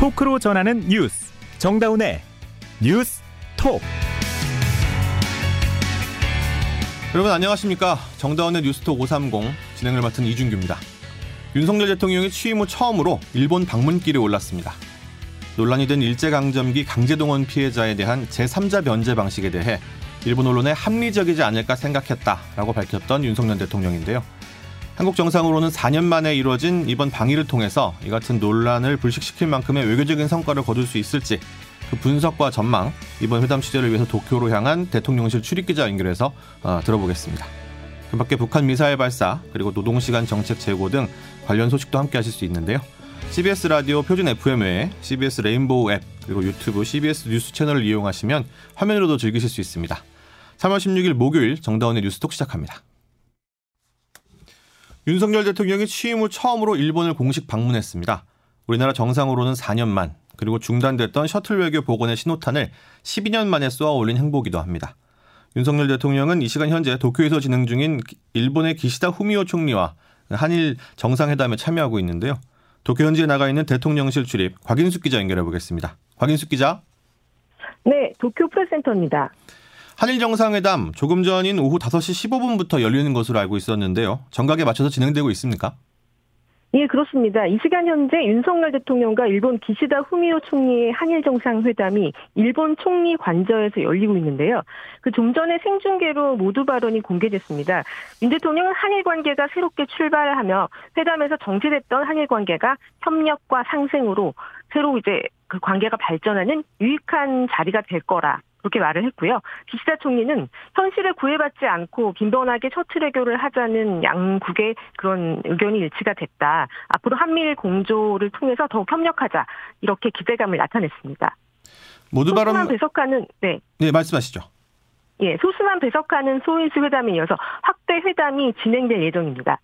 토크로 전하는 뉴스 정다운의 뉴스 톡 여러분 안녕하십니까 정다운의 뉴스톡 530 진행을 맡은 이준규입니다. 윤석열 대통령이 취임 후 처음으로 일본 방문길에 올랐습니다. 논란이 된 일제강점기 강제동원 피해자에 대한 제3자 면제 방식에 대해 일본 언론에 합리적이지 않을까 생각했다라고 밝혔던 윤석열 대통령인데요. 한국 정상으로는 4년 만에 이루어진 이번 방위를 통해서 이 같은 논란을 불식시킬 만큼의 외교적인 성과를 거둘 수 있을지 그 분석과 전망 이번 회담 취재를 위해서 도쿄로 향한 대통령실 출입기자 연결해서 어, 들어보겠습니다. 그 밖에 북한 미사일 발사 그리고 노동시간 정책 재고 등 관련 소식도 함께 하실 수 있는데요. CBS 라디오 표준 FM 외에 CBS 레인보우 앱 그리고 유튜브 CBS 뉴스 채널을 이용하시면 화면으로도 즐기실 수 있습니다. 3월 16일 목요일 정다운의 뉴스톡 시작합니다. 윤석열 대통령이 취임 후 처음으로 일본을 공식 방문했습니다. 우리나라 정상으로는 4년 만 그리고 중단됐던 셔틀 외교 복원의 신호탄을 12년 만에 쏘아 올린 행보기도 합니다. 윤석열 대통령은 이 시간 현재 도쿄에서 진행 중인 일본의 기시다 후미오 총리와 한일 정상회담에 참여하고 있는데요. 도쿄 현지에 나가 있는 대통령실 출입 곽인숙 기자 연결해 보겠습니다. 곽인숙 기자. 네, 도쿄 프레스센터입니다. 한일 정상회담 조금 전인 오후 5시 15분부터 열리는 것으로 알고 있었는데요. 정각에 맞춰서 진행되고 있습니까? 예, 그렇습니다. 이 시간 현재 윤석열 대통령과 일본 기시다 후미오 총리의 한일 정상회담이 일본 총리 관저에서 열리고 있는데요. 그 좀 전에 생중계로 모두 발언이 공개됐습니다. 윤 대통령은 한일 관계가 새롭게 출발하며 회담에서 정체됐던 한일 관계가 협력과 상생으로 새로 이제 그 관계가 발전하는 유익한 자리가 될 거라 그렇게 말을 했고요. 기시다 총리는 현실에 구애받지 않고 빈번하게 셔틀 외교를 하자는 양국의 그런 의견이 일치가 됐다. 앞으로 한미일 공조를 통해서 더욱 협력하자 이렇게 기대감을 나타냈습니다. 모두 발언 소수만 배석하는 네. 네 말씀하시죠. 예, 소수만 배석하는 소인수 회담에 이어서 확대 회담이 진행될 예정입니다.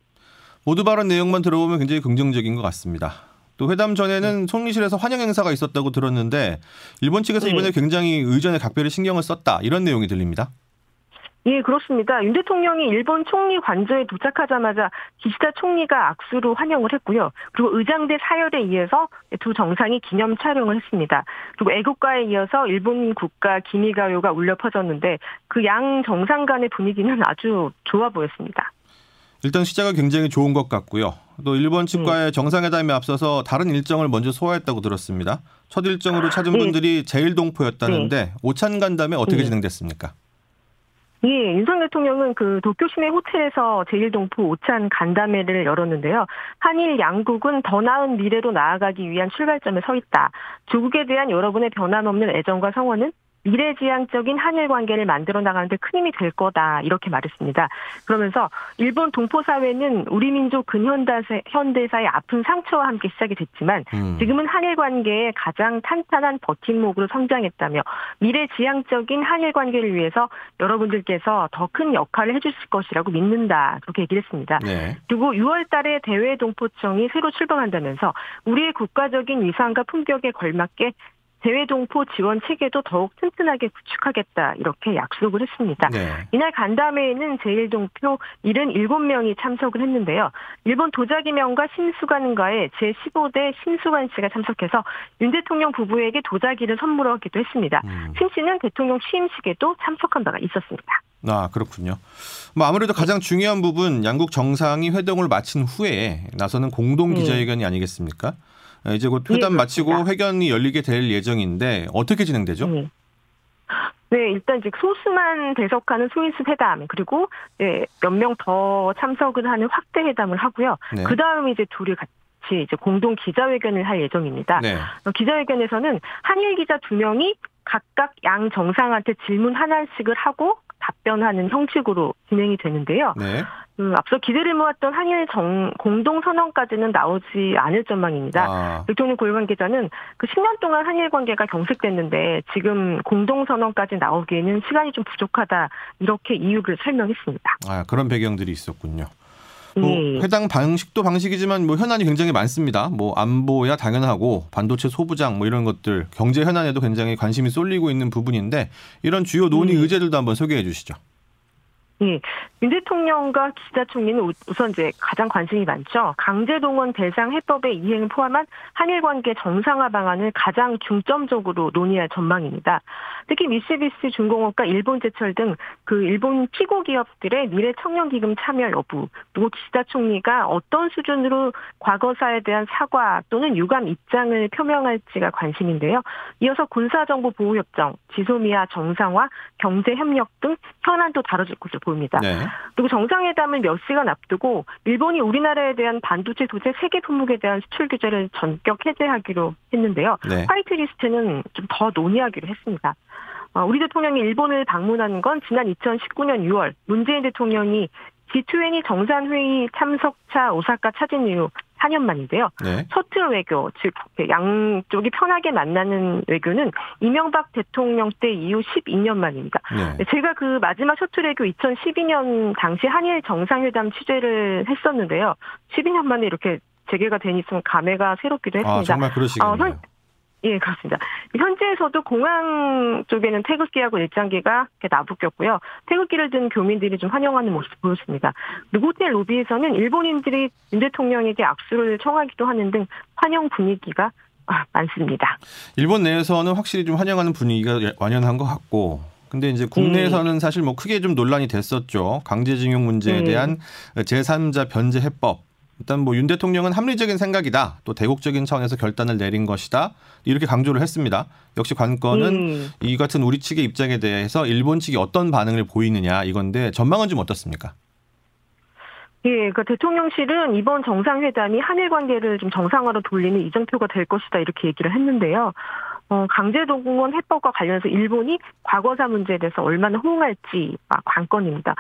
모두 발언 내용만 들어보면 굉장히 긍정적인 것 같습니다. 또 회담 전에는 네. 총리실에서 환영 행사가 있었다고 들었는데 일본 측에서 네. 이번에 굉장히 의전에 각별히 신경을 썼다 이런 내용이 들립니다. 예, 그렇습니다. 윤 대통령이 일본 총리 관저에 도착하자마자 기시다 총리가 악수로 환영을 했고요. 그리고 의장대 사열에 의해서 두 정상이 기념 촬영을 했습니다. 그리고 애국가에 이어서 일본 국가 기미가요가 울려 퍼졌는데 그 양 정상 간의 분위기는 아주 좋아 보였습니다. 일단 시작은 굉장히 좋은 것 같고요. 또 일본 측과의 네. 정상회담에 앞서서 다른 일정을 먼저 소화했다고 들었습니다. 첫 일정으로 찾은 네. 분들이 제일동포였다는데 네. 오찬 간담회 어떻게 네. 진행됐습니까? 예, 윤석 대통령은 그 도쿄 시내 호텔에서 제일동포 오찬 간담회를 열었는데요. 한일 양국은 더 나은 미래로 나아가기 위한 출발점에 서 있다. 조국에 대한 여러분의 변함없는 애정과 성원은 미래지향적인 한일 관계를 만들어 나가는데 큰 힘이 될 거다 이렇게 말했습니다. 그러면서 일본 동포 사회는 우리 민족 근현대사의 아픈 상처와 함께 시작이 됐지만 음. 지금은 한일 관계의 가장 탄탄한 버팀목으로 성장했다며 미래지향적인 한일 관계를 위해서 여러분들께서 더 큰 역할을 해주실 것이라고 믿는다 그렇게 얘기를 했습니다. 네. 그리고 6월달에 대외 동포청이 새로 출범한다면서 우리의 국가적인 위상과 품격에 걸맞게 대외동포 지원 체계도 더욱 튼튼하게 구축하겠다 이렇게 약속을 했습니다. 네. 이날 간담회에는 제1동표 77명이 참석을 했는데요. 일본 도자기명가 신수관과의 제15대 신수관 씨가 참석해서 윤 대통령 부부에게 도자기를 선물하기도 했습니다. 음. 신 씨는 대통령 취임식에도 참석한 바가 있었습니다. 아 그렇군요. 뭐 아무래도 가장 중요한 부분 양국 정상이 회동을 마친 후에 나서는 공동 네. 기자회견이 네. 아니겠습니까? 아, 이제 곧 회담 네, 마치고 회견이 열리게 될 예정인데 어떻게 진행되죠? 네. 네, 일단 이제 소수만 배석하는 소인수 회담 그리고 네, 몇명 더 참석을 하는 확대 회담을 하고요. 네. 그 다음에 이제 둘이 같이 이제 공동 기자회견을 할 예정입니다. 네. 어, 기자회견에서는 한일 기자 두 명이 각각 양 정상한테 질문 하나씩을 하고 답변하는 형식으로 진행이 되는데요. 네. 음, 앞서 기대를 모았던 한일 정, 공동 선언까지는 나오지 않을 전망입니다. 아. 대통령 고위 관 계자는 그 10년 동안 한일 관계가 경색됐는데 지금 공동 선언까지 나오기에는 시간이 좀 부족하다 이렇게 이유를 설명했습니다. 아 그런 배경들이 있었군요. 뭐 네. 해당 방식도 방식이지만 뭐 현안이 굉장히 많습니다. 뭐 안보야 당연하고 반도체 소부장 뭐 이런 것들 경제 현안에도 굉장히 관심이 쏠리고 있는 부분인데 이런 주요 논의 네. 의제들도 한번 소개해 주시죠. 예. 윤 대통령과 기시다 총리는 우선 이제 가장 관심이 많죠. 강제동원 대상 해법의 이행을 포함한 한일 관계 정상화 방안을 가장 중점적으로 논의할 전망입니다. 특히 미쓰비시 중공업과 일본 제철 등 그 일본 피고 기업들의 미래 청년 기금 참여 여부, 그리고 기시다 총리가 어떤 수준으로 과거사에 대한 사과 또는 유감 입장을 표명할지가 관심인데요. 이어서 군사정보 보호협정, 지소미아 정상화, 경제협력 등 현안도 다뤄질 것으로 보입니다. 네. 그리고 정상회담을 몇 시간 앞두고 일본이 우리나라에 대한 반도체 소재 세계 품목에 대한 수출 규제를 전격 해제하기로 했는데요. 네. 화이트리스트는 좀 더 논의하기로 했습니다. 어, 우리 대통령이 일본을 방문한 건 지난 2019년 6월 문재인 대통령이 G20 정상회의 참석차 오사카 차진 이후 4년 만인데요. 네. 셔틀 외교, 즉 양쪽이 편하게 만나는 외교는 이명박 대통령 때 이후 12년 만입니다. 네. 제가 그 마지막 셔틀 외교 2012년 당시 한일 정상회담 취재를 했었는데요. 12년 만에 이렇게 재개가 되니 좀 감회가 새롭기도 아, 했습니다. 아, 정말 그러시군요. 어, 예, 그렇습니다. 현재에서도 공항 쪽에는 태극기하고 일장기가 나붙겼고요. 태극기를 든 교민들이 좀 환영하는 모습 보였습니다. 그리고 호텔 로비에서는 일본인들이 윤 대통령에게 악수를 청하기도 하는 등 환영 분위기가 아, 많습니다. 일본 내에서는 확실히 좀 환영하는 분위기가 완연한 것 같고 근데 이제 국내에서는 네. 사실 뭐 크게 좀 논란이 됐었죠. 강제징용 문제에 네. 대한 제3자 변제 해법 일단 뭐 윤 대통령은 합리적인 생각이다. 또 대국적인 차원에서 결단을 내린 것이다. 이렇게 강조를 했습니다. 역시 관건은 음. 이 같은 우리 측의 입장에 대해서 일본 측이 어떤 반응을 보이느냐 이건데 전망은 좀 어떻습니까? 예, 그 대통령실은 이번 정상회담이 한일 관계를 좀 정상화로 돌리는 이정표가 될 것이다 이렇게 얘기를 했는데요. 어, 강제동원 해법과 관련해서 일본이 과거사 문제에 대해서 얼마나 호응할지 관건입니다.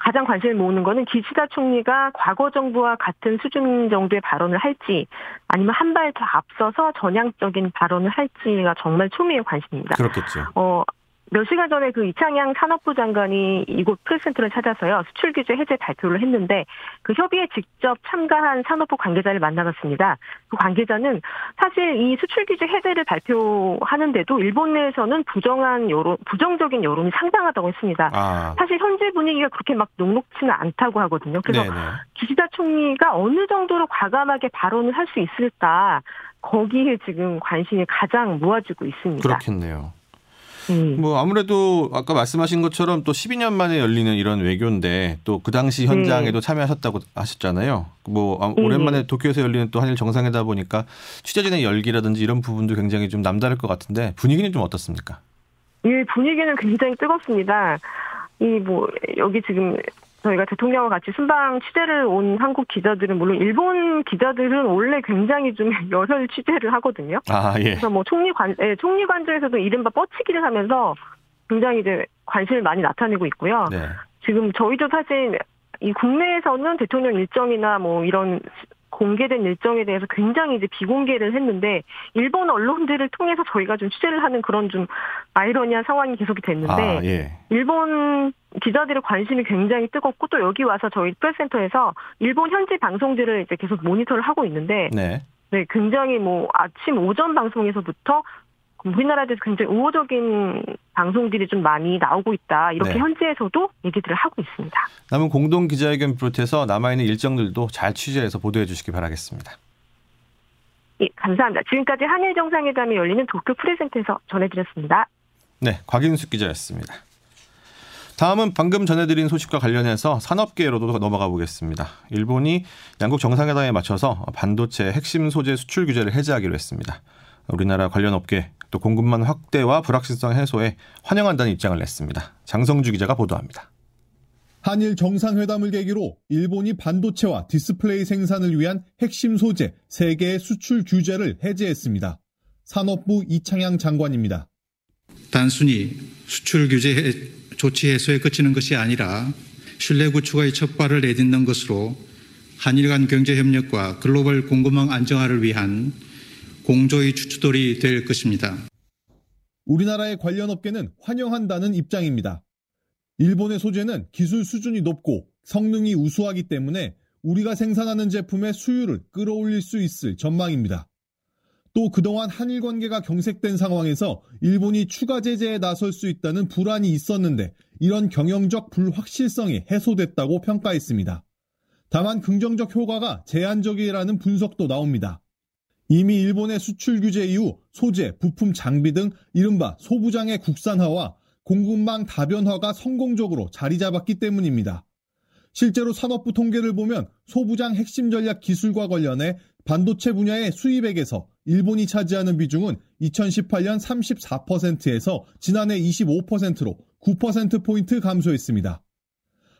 가장 관심을 모으는 거는 기시다 총리가 과거 정부와 같은 수준 정도의 발언을 할지 아니면 한 발 더 앞서서 전향적인 발언을 할지가 정말 초미의 관심입니다. 그렇겠죠. 어, 몇 시간 전에 그 이창양 산업부 장관이 이곳 프레스센터를 찾아서요 수출 규제 해제 발표를 했는데 그 협의에 직접 참가한 산업부 관계자를 만나봤습니다. 그 관계자는 사실 이 수출 규제 해제를 발표하는데도 일본 내에서는 부정한 여론, 부정적인 여론이 상당하다고 했습니다. 아. 사실 현재 분위기가 그렇게 막 녹록치는 않다고 하거든요. 그래서 네네. 기시다 총리가 어느 정도로 과감하게 발언을 할 수 있을까 거기에 지금 관심이 가장 모아지고 있습니다. 그렇겠네요. 음. 뭐 아무래도 아까 말씀하신 것처럼 또 12년 만에 열리는 이런 외교인데 또 그 당시 현장에도 네. 참여하셨다고 하셨잖아요. 뭐 아, 네. 오랜만에 도쿄에서 열리는 또 한일 정상회다 보니까 취재진의 열기라든지 이런 부분도 굉장히 좀 남다를 것 같은데 분위기는 좀 어떻습니까? 예, 분위기는 굉장히 뜨겁습니다. 이 뭐 여기 지금 저희가 대통령과 같이 순방 취재를 온 한국 기자들은 물론 일본 기자들은 원래 굉장히 좀 열혈 취재를 하거든요. 아 예. 그래서 뭐 총리 관 예, 총리 관저에서도 이른바 뻗치기를 하면서 굉장히 이제 관심을 많이 나타내고 있고요. 네. 지금 저희도 사실 이 국내에서는 대통령 일정이나 뭐 이런 공개된 일정에 대해서 굉장히 이제 비공개를 했는데 일본 언론들을 통해서 저희가 좀 취재를 하는 그런 좀 아이러니한 상황이 계속이 됐는데 아, 예. 일본 기자들의 관심이 굉장히 뜨겁고 또 여기 와서 저희 프레스센터에서 일본 현지 방송들을 이제 계속 모니터를 하고 있는데 네. 네, 굉장히 뭐 아침 오전 방송에서부터 우리나라에 대해서 굉장히 우호적인 방송들이 좀 많이 나오고 있다. 이렇게 네. 현지에서도 얘기들을 하고 있습니다. 남은 공동 기자회견 비롯해서 남아있는 일정들도 잘 취재해서 보도해 주시기 바라겠습니다. 예, 감사합니다. 지금까지 한일 정상회담이 열리는 도쿄 프레젠트에서 전해드렸습니다. 네, 곽인숙 기자였습니다. 다음은 방금 전해드린 소식과 관련해서 산업계로도 넘어가 보겠습니다. 일본이 양국 정상회담에 맞춰서 반도체 핵심 소재 수출 규제를 해제하기로 했습니다. 우리나라 관련 업계 또 공급망 확대와 불확실성 해소에 환영한다는 입장을 냈습니다. 장성주 기자가 보도합니다. 한일 정상회담을 계기로 일본이 반도체와 디스플레이 생산을 위한 핵심 소재 3개의 수출 규제를 해제했습니다. 산업부 이창양 장관입니다. 단순히 수출 규제 조치 해소에 그치는 것이 아니라 신뢰 구축의 첫 발을 내딛는 것으로 한일 간 경제 협력과 글로벌 공급망 안정화를 위한 공조의 주춧돌이 될 것입니다. 우리나라의 관련 업계는 환영한다는 입장입니다. 일본의 소재는 기술 수준이 높고 성능이 우수하기 때문에 우리가 생산하는 제품의 수율을 끌어올릴 수 있을 전망입니다. 또 그동안 한일 관계가 경색된 상황에서 일본이 추가 제재에 나설 수 있다는 불안이 있었는데 이런 경영적 불확실성이 해소됐다고 평가했습니다. 다만 긍정적 효과가 제한적이라는 분석도 나옵니다. 이미 일본의 수출 규제 이후 소재, 부품, 장비 등 이른바 소부장의 국산화와 공급망 다변화가 성공적으로 자리 잡았기 때문입니다. 실제로 산업부 통계를 보면 소부장 핵심 전략 기술과 관련해 반도체 분야의 수입액에서 일본이 차지하는 비중은 2018년 34%에서 지난해 25%로 9%포인트 감소했습니다.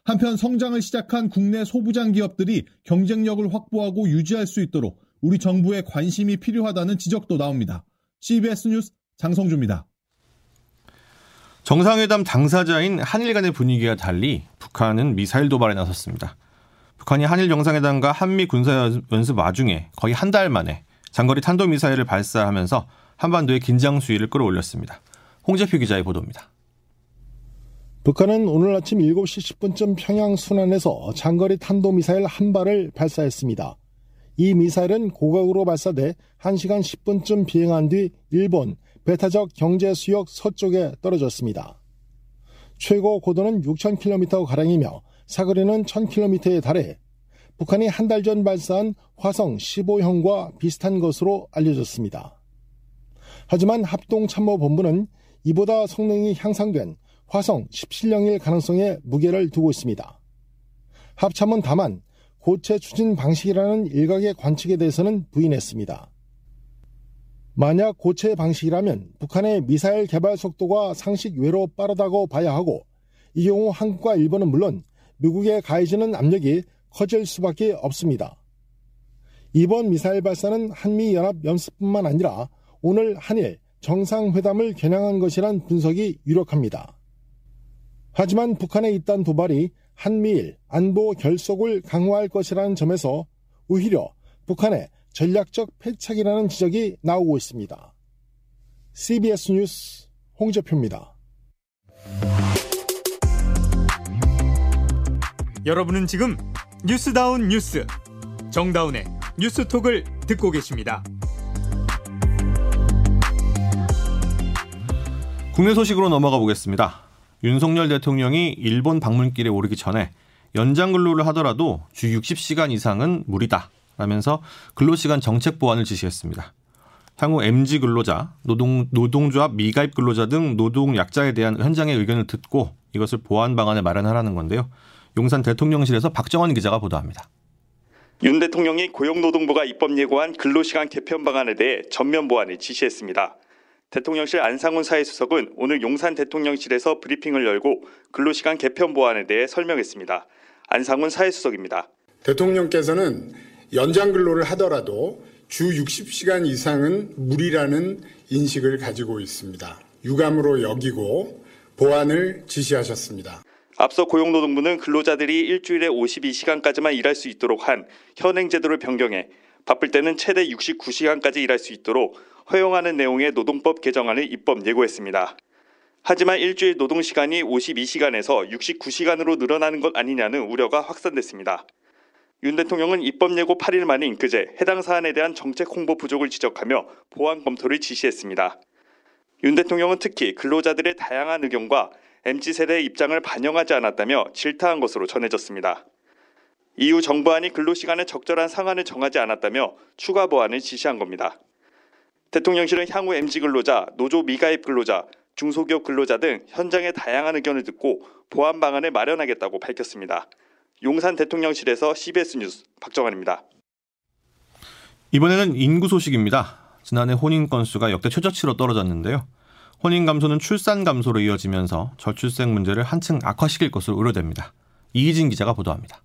한편 성장을 시작한 국내 소부장 기업들이 경쟁력을 확보하고 유지할 수 있도록 우리 정부의 관심이 필요하다는 지적도 나옵니다. CBS 뉴스 장성주입니다. 정상회담 당사자인 한일 간의 분위기와 달리 북한은 미사일 도발에 나섰습니다. 북한이 한일 정상회담과 한미 군사 연습 와중에 거의 한 달 만에 장거리 탄도미사일을 발사하면서 한반도의 긴장 수위를 끌어올렸습니다. 홍재표 기자의 보도입니다. 북한은 오늘 아침 7시 10분쯤 평양 순안에서 장거리 탄도미사일 한 발을 발사했습니다. 이 미사일은 고각으로 발사돼 1시간 10분쯤 비행한 뒤 일본 배타적 경제 수역 서쪽에 떨어졌습니다. 최고 고도는 6,000km가량이며 사거리는 1,000km에 달해 북한이 한 달 전 발사한 화성 15형과 비슷한 것으로 알려졌습니다. 하지만 합동참모본부는 이보다 성능이 향상된 화성 17형일 가능성에 무게를 두고 있습니다. 합참은 다만 고체 추진 방식이라는 일각의 관측에 대해서는 부인했습니다. 만약 고체 방식이라면 북한의 미사일 개발 속도가 상식 외로 빠르다고 봐야 하고 이 경우 한국과 일본은 물론 미국에 가해지는 압력이 커질 수밖에 없습니다. 이번 미사일 발사는 한미연합 연습뿐만 아니라 오늘 한일 정상회담을 겨냥한 것이란 분석이 유력합니다. 하지만 북한의 이딴 도발이 한미일 안보 결속을 강화할 것이라는 점에서 오히려 북한의 전략적 패착이라는 지적이 나오고 있습니다. CBS 뉴스 홍재표입니다. 여러분은 지금 뉴스다운 뉴스 정다운의 뉴스톡을 듣고 계십니다. 국내 소식으로 넘어가 보겠습니다. 윤석열 대통령이 일본 방문길에 오르기 전에 연장 근로를 하더라도 주 60시간 이상은 무리다. 라면서 근로시간 정책 보완을 지시했습니다. 향후 MG 근로자, 노동, 노동조합 미가입 근로자 등 노동 약자에 대한 현장의 의견을 듣고 이것을 보완 방안을 마련하라는 건데요. 용산 대통령실에서 박정원 기자가 보도합니다. 윤 대통령이 고용노동부가 입법 예고한 근로시간 개편 방안에 대해 전면 보완을 지시했습니다. 대통령실 안상훈 사회수석은 오늘 용산 대통령실에서 브리핑을 열고 근로시간 개편 보완에 대해 설명했습니다. 안상훈 사회수석입니다. 대통령께서는 연장 근로를 하더라도 주 60시간 이상은 무리라는 인식을 가지고 있습니다. 유감으로 여기고 보완을 지시하셨습니다. 앞서 고용노동부는 근로자들이 일주일에 52시간까지만 일할 수 있도록 한 현행 제도를 변경해 바쁠 때는 최대 69시간까지 일할 수 있도록 허용하는 내용의 노동법 개정안을 입법 예고했습니다. 하지만 일주일 노동시간이 52시간에서 69시간으로 늘어나는 것 아니냐는 우려가 확산됐습니다. 윤 대통령은 입법 예고 8일 만인 그제 해당 사안에 대한 정책 홍보 부족을 지적하며 보완 검토를 지시했습니다. 윤 대통령은 특히 근로자들의 다양한 의견과 MZ세대의 입장을 반영하지 않았다며 질타한 것으로 전해졌습니다. 이후 정부안이 근로시간의 적절한 상한을 정하지 않았다며 추가 보완을 지시한 겁니다. 대통령실은 향후 MZ 근로자, 노조 미가입 근로자, 중소기업 근로자 등 현장의 다양한 의견을 듣고 보완 방안을 마련하겠다고 밝혔습니다. 용산 대통령실에서 CBS 뉴스 박정환입니다. 이번에는 인구 소식입니다. 지난해 혼인 건수가 역대 최저치로 떨어졌는데요. 혼인 감소는 출산 감소로 이어지면서 저출생 문제를 한층 악화시킬 것으로 우려됩니다. 이희진 기자가 보도합니다.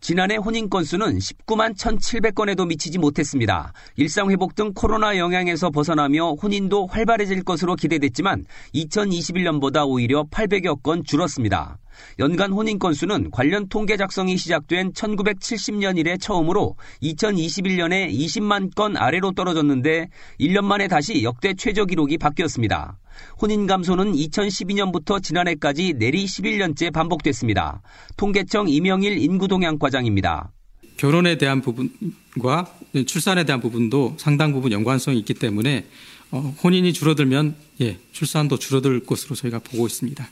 지난해 혼인 건수는 19만 1,700건에도 미치지 못했습니다. 일상 회복 등 코로나 영향에서 벗어나며 혼인도 활발해질 것으로 기대됐지만 2021년보다 오히려 800여 건 줄었습니다. 연간 혼인 건수는 관련 통계 작성이 시작된 1970년 이래 처음으로 2021년에 20만 건 아래로 떨어졌는데 1년 만에 다시 역대 최저 기록이 바뀌었습니다. 혼인 감소는 2012년부터 지난해까지 내리 11년째 반복됐습니다. 통계청 이명일 인구동향 과장입니다. 결혼에 대한 부분과 출산에 대한 부분도 상당 부분 연관성이 있기 때문에 어, 혼인이 줄어들면 예, 출산도 줄어들 것으로 저희가 보고 있습니다.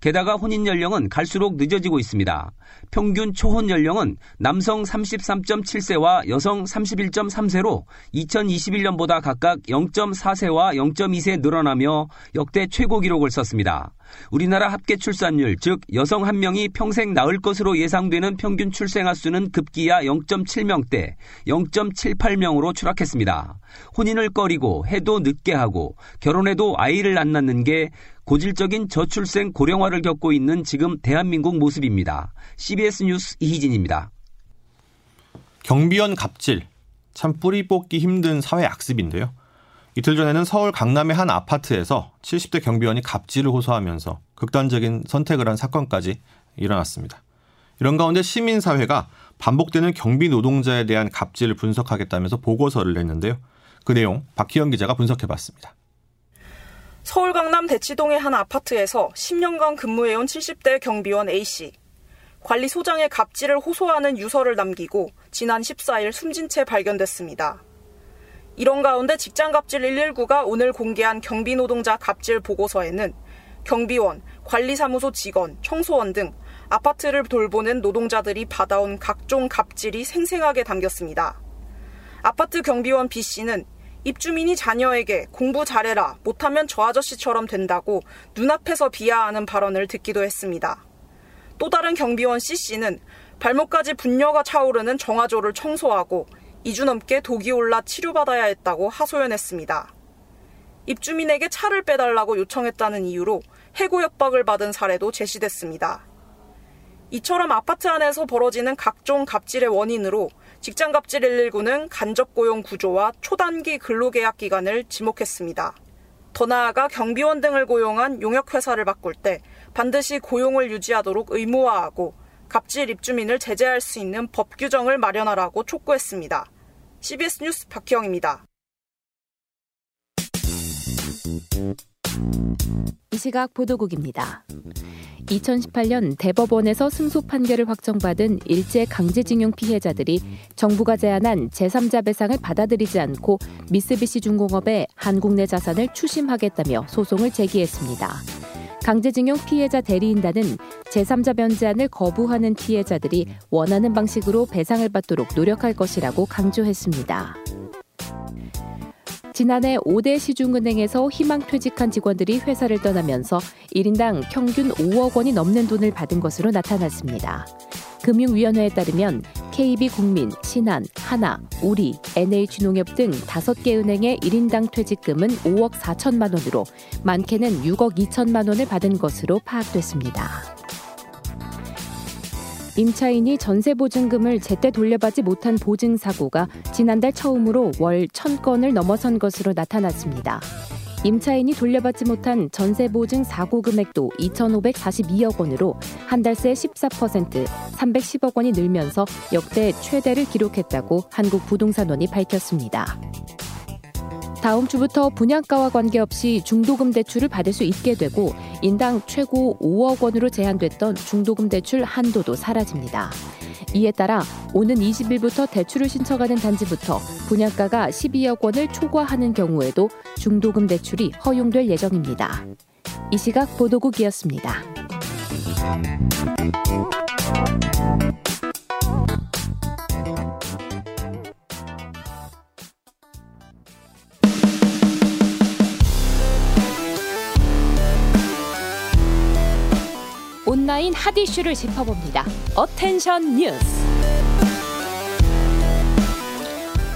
게다가 혼인 연령은 갈수록 늦어지고 있습니다. 평균 초혼 연령은 남성 33.7세와 여성 31.3세로 2021년보다 각각 0.4세와 0.2세 늘어나며 역대 최고 기록을 썼습니다. 우리나라 합계 출산율, 즉 여성 한 명이 평생 낳을 것으로 예상되는 평균 출생아 수는 급기야 0.7명대, 0.78명으로 추락했습니다. 혼인을 꺼리고 해도 늦게 하고 결혼해도 아이를 안 낳는 게 고질적인 저출생 고령화를 겪고 있는 지금 대한민국 모습입니다. CBS 뉴스 이희진입니다. 경비원 갑질. 참 뿌리 뽑기 힘든 사회 악습인데요. 이틀 전에는 서울 강남의 한 아파트에서 70대 경비원이 갑질을 호소하면서 극단적인 선택을 한 사건까지 일어났습니다. 이런 가운데 시민사회가 반복되는 경비 노동자에 대한 갑질을 분석하겠다면서 보고서를 냈는데요. 그 내용 박희영 기자가 분석해봤습니다. 서울 강남 대치동의 한 아파트에서 10년간 근무해온 70대 경비원 A씨. 관리 소장의 갑질을 호소하는 유서를 남기고 지난 14일 숨진 채 발견됐습니다. 이런 가운데 직장 갑질 119가 오늘 공개한 경비 노동자 갑질 보고서에는 경비원, 관리사무소 직원, 청소원 등 아파트를 돌보는 노동자들이 받아온 각종 갑질이 생생하게 담겼습니다. 아파트 경비원 B씨는 입주민이 자녀에게 공부 잘해라, 못하면 저 아저씨처럼 된다고 눈앞에서 비하하는 발언을 듣기도 했습니다. 또 다른 경비원 C씨는 발목까지 분녀가 차오르는 정화조를 청소하고 2주 넘게 독이 올라 치료받아야 했다고 하소연했습니다. 입주민에게 차를 빼달라고 요청했다는 이유로 해고 협박을 받은 사례도 제시됐습니다. 이처럼 아파트 안에서 벌어지는 각종 갑질의 원인으로 직장갑질 119는 간접 고용 구조와 초단기 근로계약 기간을 지목했습니다. 더 나아가 경비원 등을 고용한 용역회사를 바꿀 때 반드시 고용을 유지하도록 의무화하고 갑질 입주민을 제재할 수 있는 법 규정을 마련하라고 촉구했습니다. CBS 뉴스 박희영입니다. 이 시각 보도국입니다. 2018년 대법원에서 승소 판결을 확정받은 일제 강제징용 피해자들이 정부가 제안한 제3자 배상을 받아들이지 않고 미쓰비시 중공업에 한국 내 자산을 추심하겠다며 소송을 제기했습니다. 강제징용 피해자 대리인단은 제3자 변제안을 거부하는 피해자들이 원하는 방식으로 배상을 받도록 노력할 것이라고 강조했습니다. 지난해 5대 시중은행에서 희망퇴직한 직원들이 회사를 떠나면서 1인당 평균 5억 원이 넘는 돈을 받은 것으로 나타났습니다. 금융위원회에 따르면 KB국민, 신한, 하나, 우리, NH농협 등 5개 은행의 1인당 퇴직금은 5억 4천만 원으로 많게는 6억 2천만 원을 받은 것으로 파악됐습니다. 임차인이 전세 보증금을 제때 돌려받지 못한 보증 사고가 지난달 처음으로 월 1000건을 넘어선 것으로 나타났습니다. 임차인이 돌려받지 못한 전세 보증 사고 금액도 2,542억 원으로 한 달 새 14% 310억 원이 늘면서 역대 최대를 기록했다고 한국부동산원이 밝혔습니다. 다음 주부터 분양가와 관계없이 중도금 대출을 받을 수 있게 되고 인당 최고 5억 원으로 제한됐던 중도금 대출 한도도 사라집니다. 이에 따라 오는 20일부터 대출을 신청하는 단지부터 분양가가 12억 원을 초과하는 경우에도 중도금 대출이 허용될 예정입니다. 이 시각 보도국이었습니다. 온라인 hot issue를 짚어봅니다. attention 뉴스.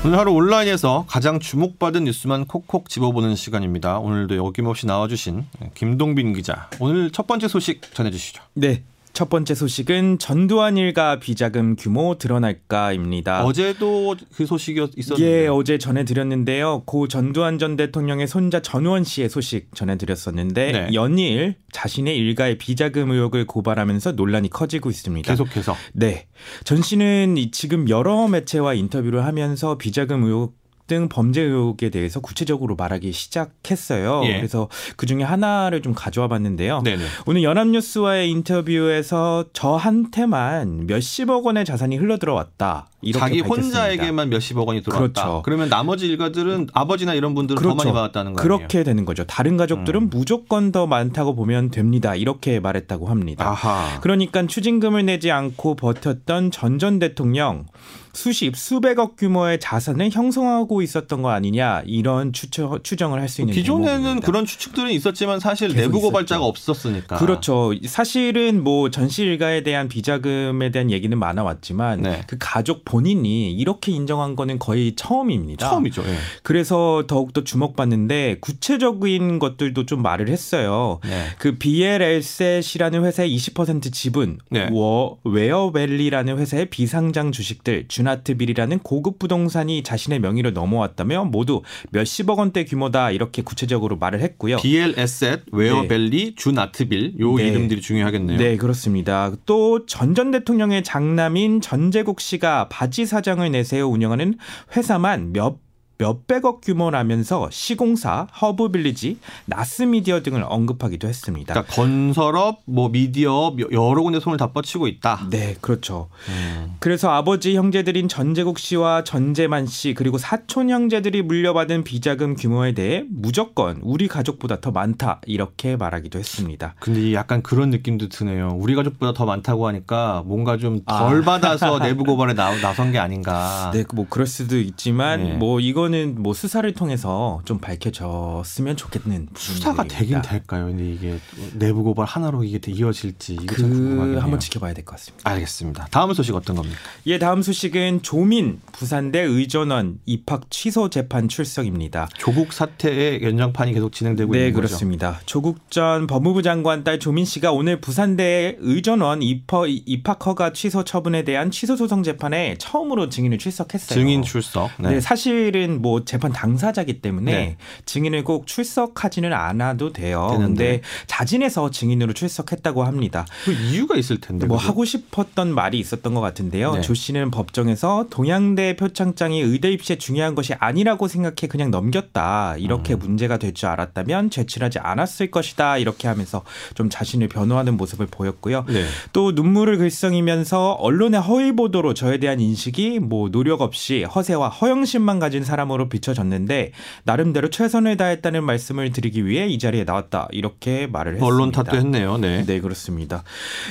오늘 하루 온라인에서 가장 주목받은 뉴스만 콕콕 집어보는 시간입니다. 오늘도 여김없이 나와주신 김동빈 기자. 오늘 첫 번째 소식 전해주시죠. 네. 첫 번째 소식은 전두환 일가 비자금 규모 드러날까입니다. 어제도 그 소식이 있었는데. 예, 어제 전해드렸는데요. 고 전두환 전 대통령의 손자 전우원 씨의 소식 전해드렸었는데 네. 연일 자신의 일가의 비자금 의혹을 고발하면서 논란이 커지고 있습니다. 계속해서. 네. 전 씨는 지금 여러 매체와 인터뷰를 하면서 비자금 의혹 등 범죄 의혹에 대해서 구체적으로 말하기 시작했어요. 예. 그래서 그 중에 하나를 좀 가져와 봤는데요. 네네. 오늘 연합뉴스와의 인터뷰에서 저한테만 몇십억 원의 자산이 흘러 들어왔다. 자기 밝혔습니다. 혼자에게만 몇십억 원이 들어왔다. 그렇죠. 그러면 나머지 일가들은 아버지나 이런 분들은 그렇죠. 더 많이 받았다는 거예요. 그렇게 되는 거죠. 다른 가족들은 음. 무조건 더 많다고 보면 됩니다. 이렇게 말했다고 합니다. 아하. 그러니까 추징금을 내지 않고 버텼던 전 전 대통령 수십 수백억 규모의 자산을 형성하고 있었던 거 아니냐 이런 추정, 추정을 할 수 있는 기존에는 대목입니다. 그런 추측들은 있었지만 사실 내부 고발자가 없었으니까 그렇죠 사실은 뭐 전시 일가에 대한 비자금에 대한 얘기는 많아왔지만 네. 그 가족 본인이 이렇게 인정한 거는 거의 처음입니다 처음이죠 예. 그래서 더욱더 주목받는데 구체적인 것들도 좀 말을 했어요 네. 그 BLS이라는 회사의 20% 지분 네. 워, 웨어밸리라는 회사의 비상장 주식들 주나트빌이라는 고급 부동산이 자신의 명의로 넘어왔다며 모두 몇십억 원대 규모다 이렇게 구체적으로 말을 했고요. BL 에셋, 웨어밸리, 네. 주나트빌 요 네. 이름들이 중요하겠네요. 네, 그렇습니다. 또 전 전 대통령의 장남인 전재국 씨가 바지 사장을 내세워 운영하는 회사만 몇 몇백억 규모라면서 시공사, 허브빌리지, 나스미디어 등을 언급하기도 했습니다. 그러니까 건설업, 뭐 미디어 여러 군데 손을 다 뻗치고 있다. 네, 그렇죠. 음. 그래서 아버지 형제들인 전재국 씨와 전재만 씨 그리고 사촌 형제들이 물려받은 비자금 규모에 대해 무조건 우리 가족보다 더 많다 이렇게 말하기도 했습니다. 근데 약간 그런 느낌도 드네요. 우리 가족보다 더 많다고 하니까 뭔가 좀덜 아. 받아서 내부 고발에 나, 나선 게 아닌가. 네, 뭐 그럴 수도 있지만 네. 뭐 이건 이거는 뭐 수사를 통해서 좀 밝혀졌으면 좋겠는 수사가 되긴 될까요? 근데 이게 내부 고발 하나로 이게 이어질지 그 한번 지켜봐야 될 것 같습니다. 알겠습니다. 다음 소식 어떤 겁니까? 예, 다음 소식은 조민 부산대 의전원 입학 취소 재판 출석입니다. 조국 사태의 연장판이 계속 진행되고 네, 있는 거죠. 네, 그렇습니다. 조국 전 법무부 장관 딸 조민 씨가 오늘 부산대 의전원 입학, 입학 허가 취소 처분에 대한 취소 소송 재판에 처음으로 증인을 출석했어요. 증인 출석. 네, 네 사실은 뭐 재판 당사자기 때문에 네. 증인을 꼭 출석하지는 않아도 돼요. 그런데 자진해서 증인으로 출석했다고 합니다. 그 이유가 있을 텐데. 뭐 하고 싶었던 말이 있었던 것 같은데요. 네. 조 씨는 법정에서 동양대 표창장이 의대 입시에 중요한 것이 아니라고 생각해 그냥 넘겼다. 이렇게 음. 문제가 될 줄 알았다면 제출하지 않았을 것이다. 이렇게 하면서 좀 자신을 변호하는 모습을 보였고요. 네. 또 눈물을 글썽이면서 언론의 허위 보도로 저에 대한 인식이 뭐 노력 없이 허세와 허영심만 가진 사람 사람으로 비춰졌는데 나름대로 최선을 다했다는 말씀을 드리기 위해 이 자리에 나왔다 이렇게 말을 했습니다. 언론 탓도 했네요. 네. 네 그렇습니다.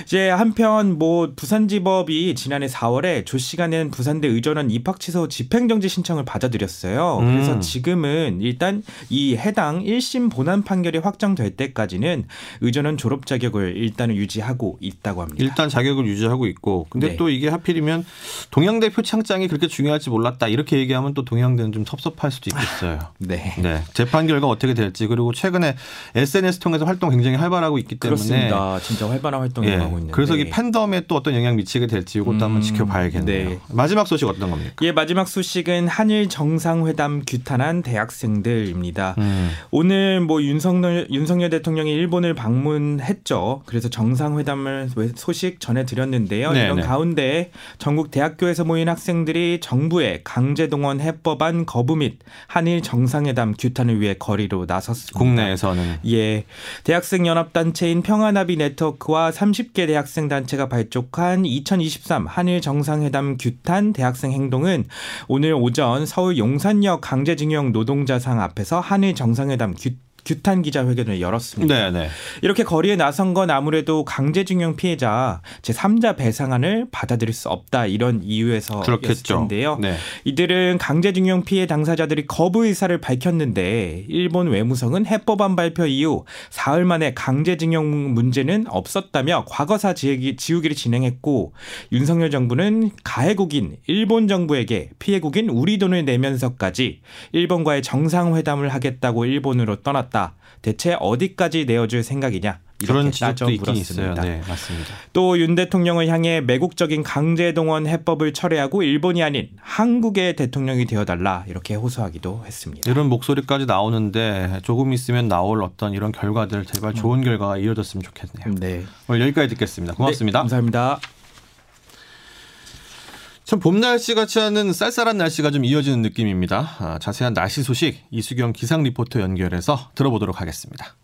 이제 한편 뭐 부산지법이 지난해 4월에 조 씨가 낸 부산대 의전원 입학 취소 집행정지 신청을 받아들였어요. 음. 그래서 지금은 일단 이 해당 1심 본안 판결이 확정될 때까지는 의전원 졸업 자격을 일단은 유지하고 있다고 합니다. 일단 자격을 유지하고 있고 근데 네. 또 이게 하필이면 동양대 표창장이 그렇게 중요할지 몰랐다 이렇게 얘기하면 또 동양대는 좀 섭섭할 수도 있겠어요. 네. 네. 재판 결과 어떻게 될지 그리고 최근에 SNS 통해서 활동 굉장히 활발하고 있기 때문에 그렇습니다. 진짜 활발한 활동을 예. 하고 있는데 그래서 이 팬덤에 또 어떤 영향 미치게 될지 이것도 음, 한번 지켜봐야겠네요. 네. 마지막 소식 어떤 겁니까? 예, 마지막 소식은 한일 정상회담 규탄한 대학생들입니다. 음. 오늘 뭐 윤석열 윤석열 대통령이 일본을 방문했죠. 그래서 정상회담을 소식 전해 드렸는데요. 네네. 이런 네. 가운데 전국 대학교에서 모인 학생들이 정부의 강제 동원 해법안 거부 및 한일 정상회담 규탄을 위해 거리로 나섰습니다. 국내에서는 예, 대학생 연합 단체인 평화나비 네트워크와 30개 대학생 단체가 발족한 2023 한일 정상회담 규탄 대학생 행동은 오늘 오전 서울 용산역 강제징용 노동자상 앞에서 한일 정상회담 규탄 규탄 기자회견을 열었습니다. 네네. 네. 이렇게 거리에 나선 건 아무래도 강제징용 피해자 제3자 배상안을 받아들일 수 없다 이런 이유에서였을 텐데요. 네. 이들은 강제징용 피해 당사자들이 거부 의사를 밝혔는데 일본 외무성은 해법안 발표 이후 사흘 만에 강제징용 문제는 없었다며 과거사 지우기를 진행했고 윤석열 정부는 가해국인 일본 정부에게 피해국인 우리 돈을 내면서까지 일본과의 정상회담을 하겠다고 일본으로 떠났다. 있다. 대체 어디까지 내어줄 생각이냐? 그런 지적도 있긴 있어요. 네, 맞습니다. 또 윤 대통령을 향해 매국적인 강제 동원 해법을 철회하고 일본이 아닌 한국의 대통령이 되어달라 이렇게 호소하기도 했습니다. 이런 목소리까지 나오는데 조금 있으면 나올 어떤 이런 결과들 제발 좋은 결과가 이어졌으면 좋겠네요. 네. 오늘 여기까지 듣겠습니다. 고맙습니다. 네, 감사합니다. 참 봄 날씨 같지 않은 쌀쌀한 날씨가 좀 이어지는 느낌입니다. 아, 자세한 날씨 소식 이수경 기상 리포터 연결해서 들어보도록 하겠습니다.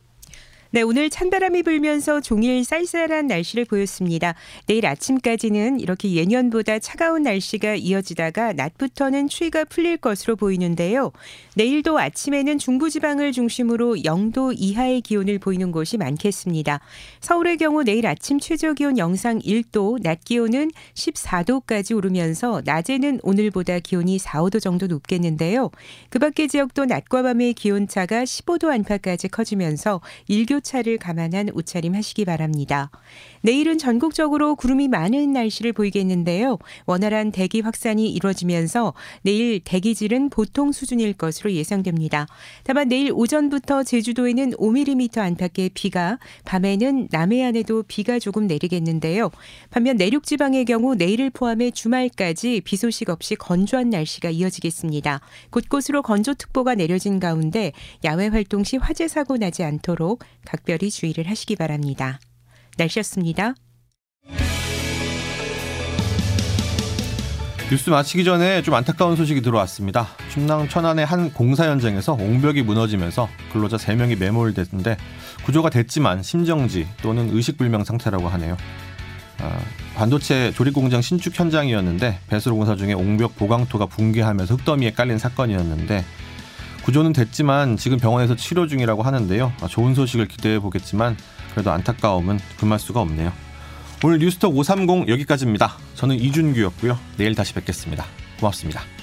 네, 오늘 찬바람이 불면서 종일 쌀쌀한 날씨를 보였습니다. 내일 아침까지는 이렇게 예년보다 차가운 날씨가 이어지다가 낮부터는 추위가 풀릴 것으로 보이는데요. 내일도 아침에는 중부지방을 중심으로 0도 이하의 기온을 보이는 곳이 많겠습니다. 서울의 경우 내일 아침 최저 기온 영상 1도, 낮 기온은 14도까지 오르면서 낮에는 오늘보다 기온이 4, 5도 정도 높겠는데요. 그 밖의 지역도 낮과 밤의 기온차가 15도 안팎까지 커지면서 일교 차를 감안한 옷차림 하시기 바랍니다. 내일은 전국적으로 구름이 많은 날씨를 보이겠는데요. 원활한 대기 확산이 이루어지면서 내일 대기질은 보통 수준일 것으로 예상됩니다. 다만 내일 오전부터 제주도에는 5mm 안팎의 비가, 밤에는 남해안에도 비가 조금 내리겠는데요. 반면 내륙 지방의 경우 내일을 포함해 주말까지 비 소식 없이 건조한 날씨가 이어지겠습니다. 곳곳으로 건조특보가 내려진 가운데 야외 활동 시 화재 사고 나지 않도록 각별히 주의를 하시기 바랍니다. 날씨였습니다. 뉴스 마치기 전에 좀 안타까운 소식이 들어왔습니다. 충남 천안의 한 공사 현장에서 옹벽이 무너지면서 근로자 3명이 매몰됐는데 구조가 됐지만 심정지 또는 의식불명 상태라고 하네요. 아, 반도체 조립공장 신축 현장이었는데 배수로 공사 중에 옹벽 보강토가 붕괴하면서 흙더미에 깔린 사건이었는데 구조는 됐지만 지금 병원에서 치료 중이라고 하는데요. 아, 좋은 소식을 기대해 보겠지만 그래도 안타까움은 금할 수가 없네요. 오늘 뉴스톡 530 여기까지입니다. 저는 이준규였고요. 내일 다시 뵙겠습니다. 고맙습니다.